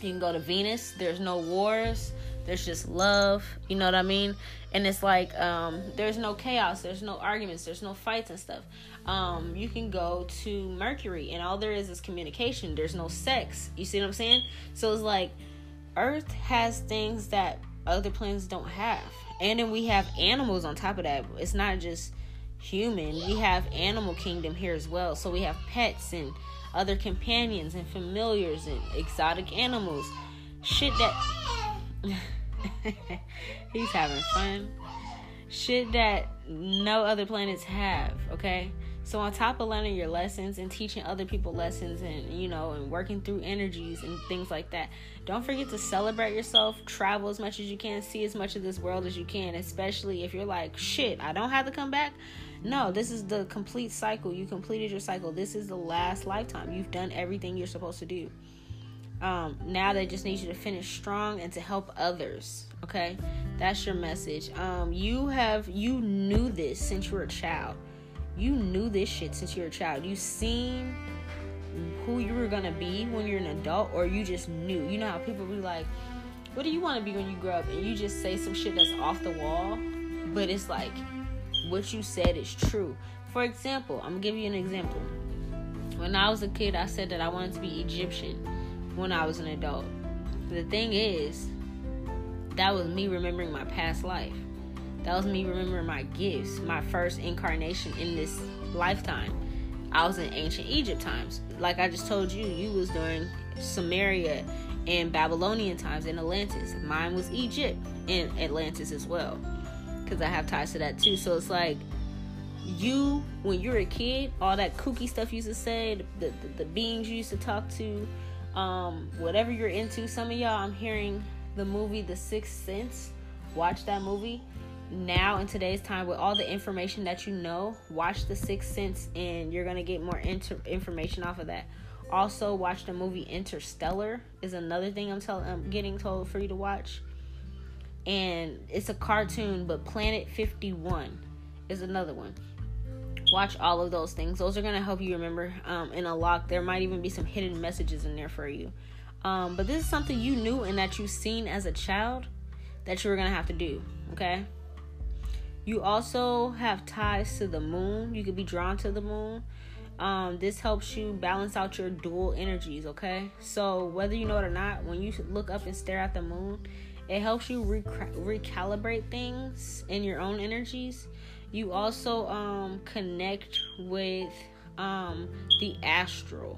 you can go to Venus, there's no wars, there's just love, you know what I mean? And it's like um, there's no chaos, there's no arguments, there's no fights and stuff. Um, you can go to Mercury, and all there is is communication. There's no sex. You see what I'm saying? So it's like Earth has things that other planets don't have, and then we have animals on top of that. It's not just human. We have animal kingdom here as well. So we have pets and other companions and familiars and exotic animals. Shit that He's having fun. Shit that no other planets have, okay? So on top of learning your lessons and teaching other people lessons and you know and working through energies and things like that, don't forget to celebrate yourself, travel as much as you can, see as much of this world as you can, especially if you're like, shit, I don't have to come back. No, this is the complete cycle. You completed your cycle. This is the last lifetime. You've done everything you're supposed to do. Um, now they just need you to finish strong and to help others. Okay, that's your message. Um, you have you knew this since you were a child. You knew this shit since you were a child. You seen who you were gonna be when you're an adult, or you just knew. You know how people be like, "What do you want to be when you grow up?" And you just say some shit that's off the wall, but it's like what you said is true. For example, I'm gonna give you an example. When I was a kid, I said that I wanted to be Egyptian when I was an adult. The thing is, that was me remembering my past life. That was me remembering my gifts, my first incarnation in this lifetime. I was in ancient Egypt times. Like I just told you, you was during Sumeria and Babylonian times in Atlantis. Mine was Egypt and Atlantis as well. Because I have ties to that too. So it's like you, when you're a kid, all that kooky stuff you used to say, the, the, the beings you used to talk to, um, whatever you're into. Some of y'all, I'm hearing the movie The Sixth Sense. Watch that movie now in today's time with all the information that you know. Watch The Sixth Sense, and you're gonna get more inter- information off of that. Also, watch the movie Interstellar. Is another thing I'm telling, I'm getting told for you to watch. And it's a cartoon, but Planet 51 is another one watch all of those things. Those are going to help you remember um, in a lock. There might even be some hidden messages in there for you. Um, but this is something you knew and that you've seen as a child that you were going to have to do. Okay. You also have ties to the moon. You could be drawn to the moon. Um, this helps you balance out your dual energies. Okay. So, whether you know it or not, when you look up and stare at the moon, it helps you rec- recalibrate things in your own energies you also um, connect with um the astral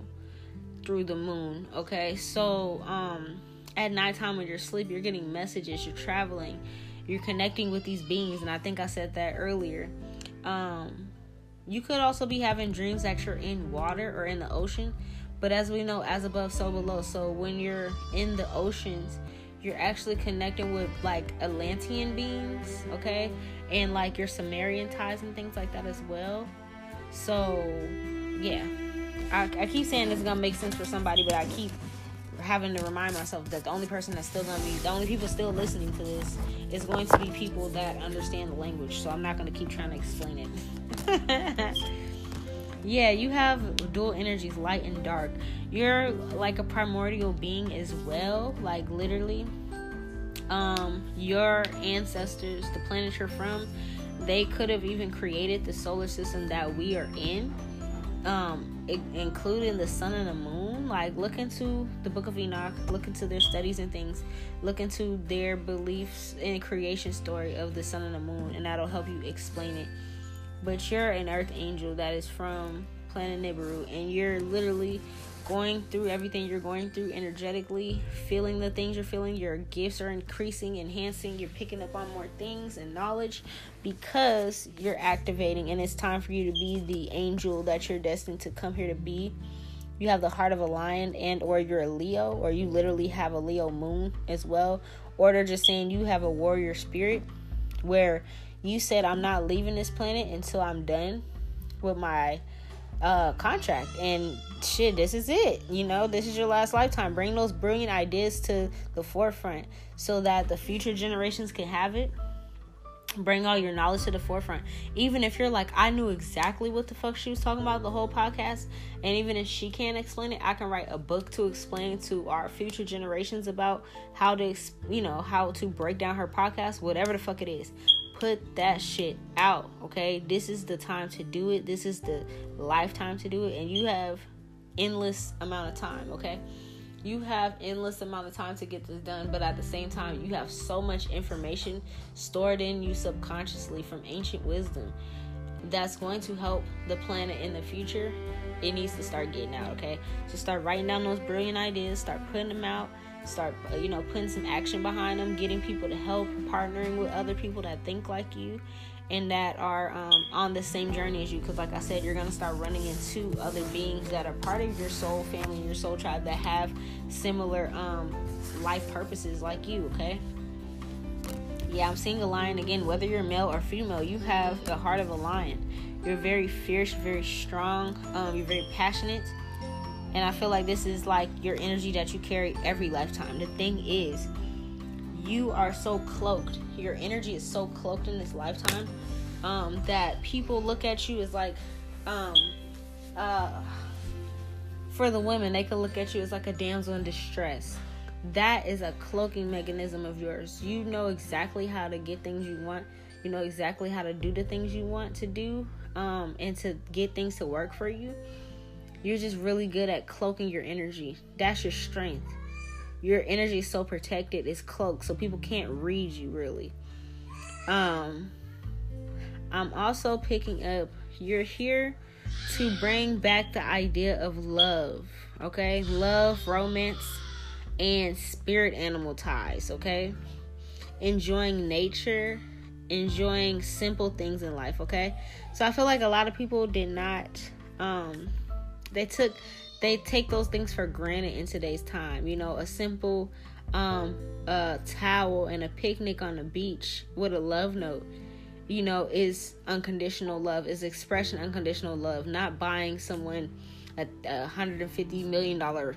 through the moon. Okay, so um at nighttime when you're asleep, you're getting messages, you're traveling, you're connecting with these beings, and I think I said that earlier. Um, you could also be having dreams that you're in water or in the ocean, but as we know, as above, so below. So when you're in the oceans, you're actually connecting with like Atlantean beings, okay, and like your Sumerian ties and things like that as well. So, yeah, I, I keep saying this is gonna make sense for somebody, but I keep having to remind myself that the only person that's still gonna be the only people still listening to this is going to be people that understand the language. So I'm not gonna keep trying to explain it. yeah, you have dual energies, light and dark. You're like a primordial being as well, like literally. Um, your ancestors, the planet you're from, they could have even created the solar system that we are in, um, including the sun and the moon. Like, look into the Book of Enoch, look into their studies and things, look into their beliefs and creation story of the sun and the moon, and that'll help you explain it but you're an earth angel that is from planet Nibiru, and you're literally going through everything you're going through energetically, feeling the things you're feeling. Your gifts are increasing, enhancing. You're picking up on more things and knowledge because you're activating, and it's time for you to be the angel that you're destined to come here to be. You have the heart of a lion, and or you're a Leo, or you literally have a Leo moon as well, or they're just saying you have a warrior spirit where you said I'm not leaving this planet until I'm done with my uh, contract. And shit, this is it. You know, this is your last lifetime. Bring those brilliant ideas to the forefront so that the future generations can have it. Bring all your knowledge to the forefront. Even if you're like, I knew exactly what the fuck she was talking about the whole podcast, and even if she can't explain it, I can write a book to explain to our future generations about how to, you know, how to break down her podcast, whatever the fuck it is put that shit out okay? This is the time to do it. This is the lifetime to do it. And you have endless amount of time okay? You have endless amount of time to get this done but at the same time you have so much information stored in you subconsciously from ancient wisdom that's going to help the planet in the future. It needs to start getting out okay? So start writing down those brilliant ideas. Start putting them out start uh, you know putting some action behind them getting people to help partnering with other people that think like you and that are um, on the same journey as you. Because like i said you're going to start running into other beings that are part of your soul family your soul tribe that have similar um, life purposes like you okay? Yeah i'm seeing a lion again. Whether you're male or female you have the heart of a lion. You're very fierce very strong um, you're very passionate and I feel like this is like your energy that you carry every lifetime. The thing is, you are so cloaked. Your energy is so cloaked in this lifetime um, that people look at you as like, um, uh, for the women, they can look at you as like a damsel in distress. That is a cloaking mechanism of yours. You know exactly how to get things you want. You know exactly how to do the things you want to do um, and to get things to work for you you're just really good at cloaking your energy. That's your strength. Your energy is so protected, it's cloaked, so people can't read you really. Um, I'm also picking up you're here to bring back the idea of love, okay? Love, romance, and spirit animal ties, okay? Enjoying nature, enjoying simple things in life, okay? So I feel like a lot of people did not um they took they take those things for granted in today's time. You know, a simple um a towel and a picnic on the beach with a love note you know is unconditional love is expression unconditional love. Not buying someone a, a 150 million dollar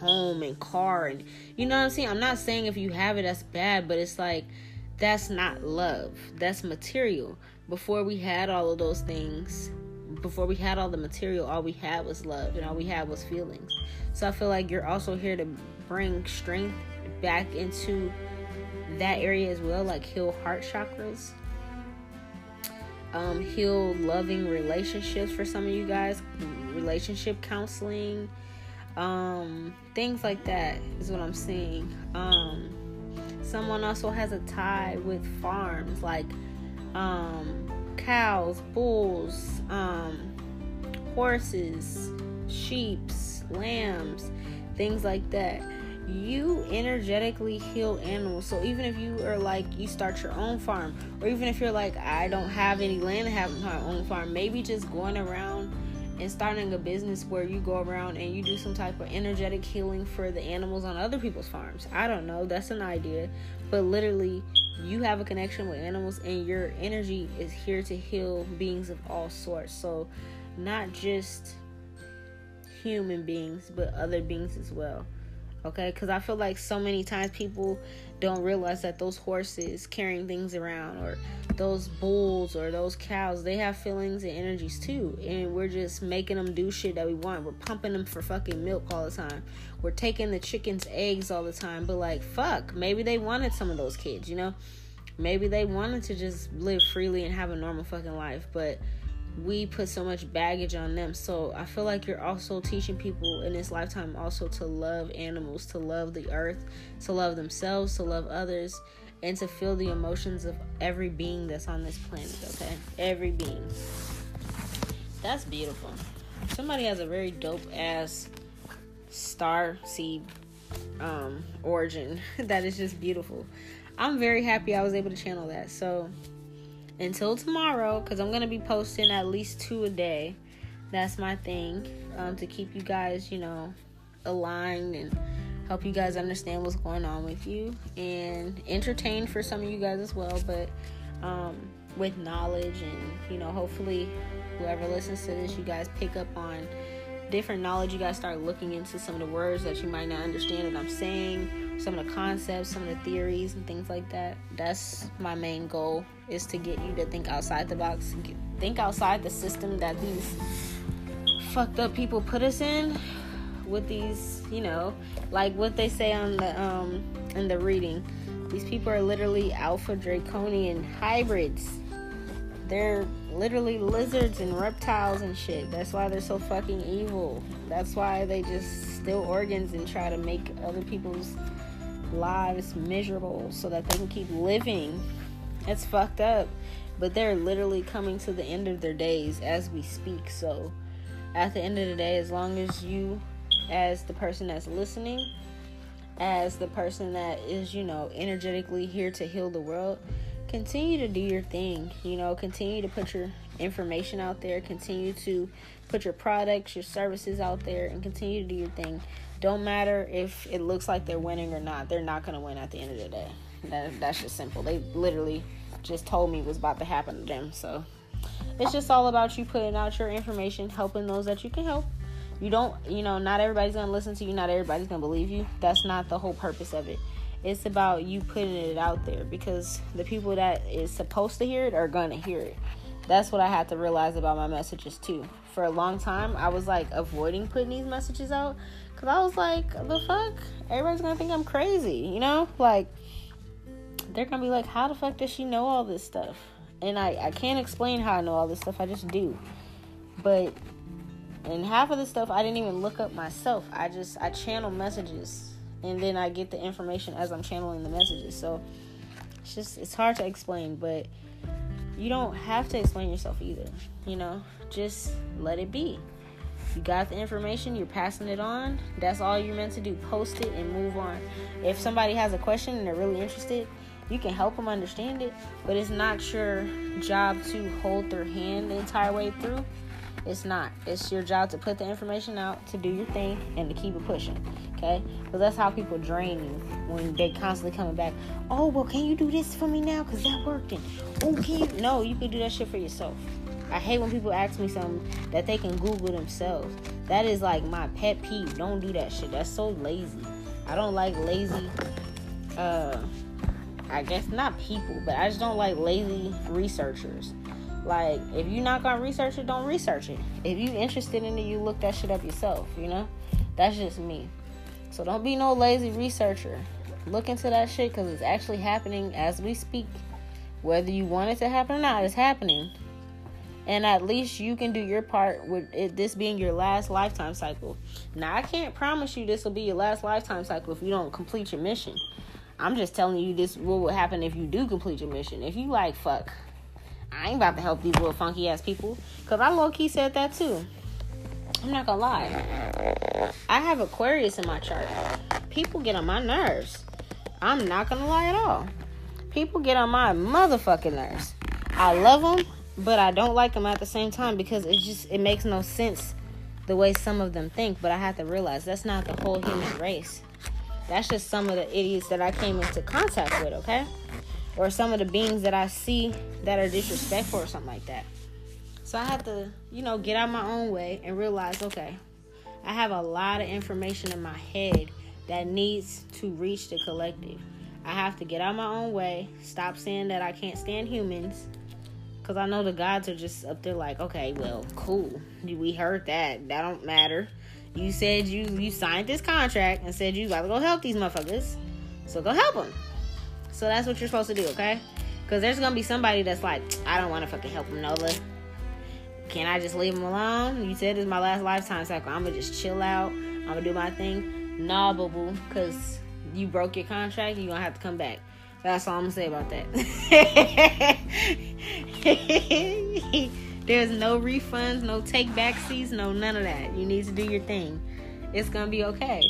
home and car and you know what i'm saying? I'm not saying if you have it that's bad but it's like that's not love. That's material. Before we had all of those things before we had all the material, all we had was love and all we had was feelings. So I feel like you're also here to bring strength back into that area as well, like heal heart chakras, um, heal loving relationships for some of you guys, relationship counseling, um, things like that is what I'm seeing. Um, someone also has a tie with farms, like um, cows, bulls, um, horses, sheeps, lambs, things like that. You energetically heal animals. So even if you are like you start your own farm, or even if you're like I don't have any land to have my own farm, maybe just going around and starting a business where you go around and you do some type of energetic healing for the animals on other people's farms. I don't know, that's an idea. But literally, you have a connection with animals and your energy is here to heal beings of all sorts. So, not just human beings, but other beings as well okay because i feel like so many times people don't realize that those horses carrying things around or those bulls or those cows they have feelings and energies too. And we're just making them do shit that we want. We're pumping them for fucking milk all the time. We're taking the chickens eggs all the time. But like fuck maybe they wanted some of those kids you know? Maybe they wanted to just live freely and have a normal fucking life. But we put so much baggage on them. So I feel like you're also teaching people in this lifetime also to love animals, to love the earth, to love themselves, to love others, and to feel the emotions of every being that's on this planet, okay? Every being. That's beautiful. Somebody has a very dope ass star seed um origin that is just beautiful. I'm very happy I was able to channel that. So until tomorrow because i'm gonna be posting at least two a day. That's my thing um, to keep you guys you know aligned and help you guys understand what's going on with you and entertain for some of you guys as well but um, with knowledge and you know hopefully whoever listens to this you guys pick up on different knowledge. You guys start looking into some of the words that you might not understand that i'm saying some of the concepts, some of the theories and things like that. That's my main goal is to get you to think outside the box, think outside the system that these fucked up people put us in with these, you know, like what they say on the um in the reading. These people are literally alpha draconian hybrids. They're literally lizards and reptiles and shit. That's why they're so fucking evil. That's why they just steal organs and try to make other people's lives miserable so that they can keep living. It's fucked up. But they're literally coming to the end of their days as we speak. So, at the end of the day, as long as you, as the person that's listening, as the person that is, you know, energetically here to heal the world, continue to do your thing. You know, continue to put your information out there, continue to put your products, your services out there, and continue to do your thing. Don't matter if it looks like they're winning or not. They're not gonna win at the end of the day. That, that's just simple. They literally just told me what's about to happen to them. So it's just all about you putting out your information, helping those that you can help. You don't, you know, not everybody's gonna listen to you. Not everybody's gonna believe you. That's not the whole purpose of it. It's about you putting it out there because the people that is supposed to hear it are gonna hear it. That's what I had to realize about my messages too. For a long time, I was like avoiding putting these messages out Cause I was like, the fuck? Everybody's gonna think I'm crazy, you know? Like, they're gonna be like, how the fuck does she know all this stuff? And I, I can't explain how I know all this stuff, I just do. But, and half of the stuff I didn't even look up myself. I just, I channel messages. And then I get the information as I'm channeling the messages. So, it's just, it's hard to explain, but you don't have to explain yourself either. You know, just let it be. You got the information, you're passing it on. That's all you're meant to do. Post it and move on. If somebody has a question and they're really interested, you can help them understand it, but it's not your job to hold their hand the entire way through. It's not. It's your job to put the information out, to do your thing, and to keep it pushing. Okay? But that's how people drain you when they constantly coming back. Oh, well, can you do this for me now? Because that worked. And, oh, can you? No, you can do that shit for yourself. I hate when people ask me something that they can Google themselves. That is like my pet peeve. Don't do that shit. That's so lazy. I don't like lazy. Uh, I guess not people, but I just don't like lazy researchers. Like, if you're not gonna research it, don't research it. If you're interested in it, you look that shit up yourself. You know, that's just me. So don't be no lazy researcher. Look into that shit because it's actually happening as we speak. Whether you want it to happen or not, it's happening and at least you can do your part with it, this being your last lifetime cycle. Now, I can't promise you this will be your last lifetime cycle if you don't complete your mission. I'm just telling you this what will happen if you do complete your mission. If you like, fuck, I ain't about to help these little funky ass people. Cause I low key said that too. I'm not gonna lie. I have Aquarius in my chart. People get on my nerves. I'm not gonna lie at all. People get on my motherfucking nerves. I love them, but I don't like them at the same time because it just it makes no sense the way some of them think. But I have to realize that's not the whole human race. That's just some of the idiots that I came into contact with, okay? Or some of the beings that I see that are disrespectful or something like that. So I have to, you know, get out my own way and realize, okay, I have a lot of information in my head that needs to reach the collective. I have to get out my own way, stop saying that I can't stand humans, because I know the gods are just up there like, okay, well, cool. We heard that. That don't matter. You said you you signed this contract and said you got to go help these motherfuckers. So go help them. So that's what you're supposed to do, okay? Because there's gonna be somebody that's like, I don't want to fucking help them, Nola. Can I just leave them alone? You said it's my last lifetime cycle. I'm gonna just chill out. I'm gonna do my thing. Nah, boo boo, because you broke your contract. You're gonna have to come back. That's all I'm gonna say about that. There's no refunds, no take back seats, no none of that. You need to do your thing. It's gonna be okay.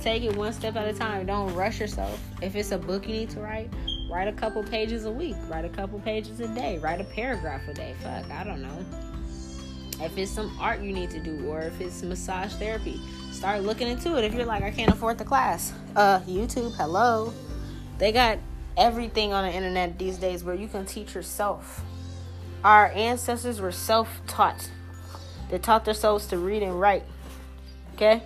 Take it one step at a time. Don't rush yourself. If it's a book you need to write, write a couple pages a week. Write a couple pages a day. Write a paragraph a day. Fuck, I don't know if it's some art you need to do or if it's massage therapy start looking into it if you're like i can't afford the class uh youtube hello they got everything on the internet these days where you can teach yourself. Our ancestors were self-taught. They taught themselves to read and write okay?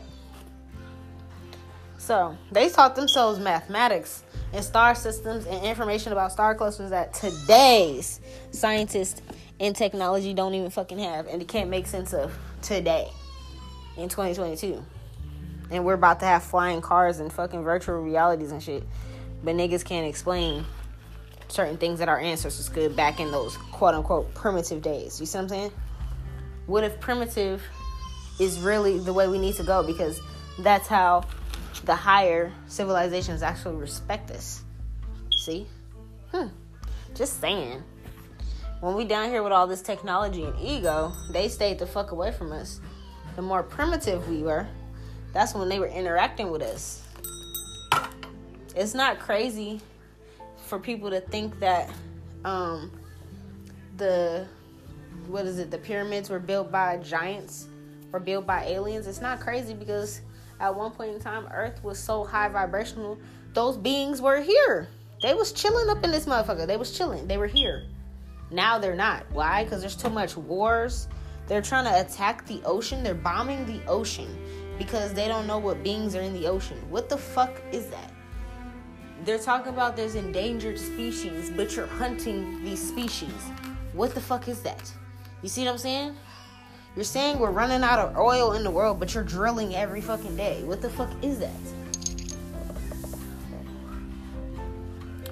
So they taught themselves mathematics and star systems and information about star clusters that today's scientists and technology don't even fucking have and it can't make sense of today in 2022 and we're about to have flying cars and fucking virtual realities and shit but niggas can't explain certain things that our ancestors could back in those quote unquote primitive days. You see what i'm saying? What if primitive is really the way we need to go? Because that's how the higher civilizations actually respect us. See? Hmm. Just saying. When we down here with all this technology and ego, they stayed the fuck away from us. The more primitive we were, that's when they were interacting with us. It's not crazy for people to think that um, the what is it? The pyramids were built by giants or built by aliens. It's not crazy because at one point in time, Earth was so high vibrational. Those beings were here. They was chilling up in this motherfucker. They was chilling. They were here. Now they're not. Why? Because there's too much wars. They're trying to attack the ocean. They're bombing the ocean because they don't know what beings are in the ocean. What the fuck is that? They're talking about there's endangered species, but you're hunting these species. What the fuck is that? You see what I'm saying? You're saying we're running out of oil in the world, but you're drilling every fucking day. What the fuck is that?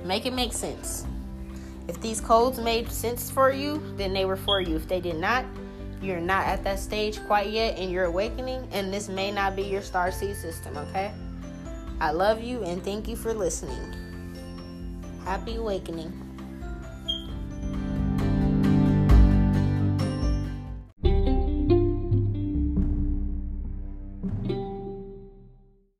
Make it make sense. If these codes made sense for you, then they were for you. If they did not, you're not at that stage quite yet in your awakening, and this may not be your star seed system, okay? I love you and thank you for listening. Happy awakening.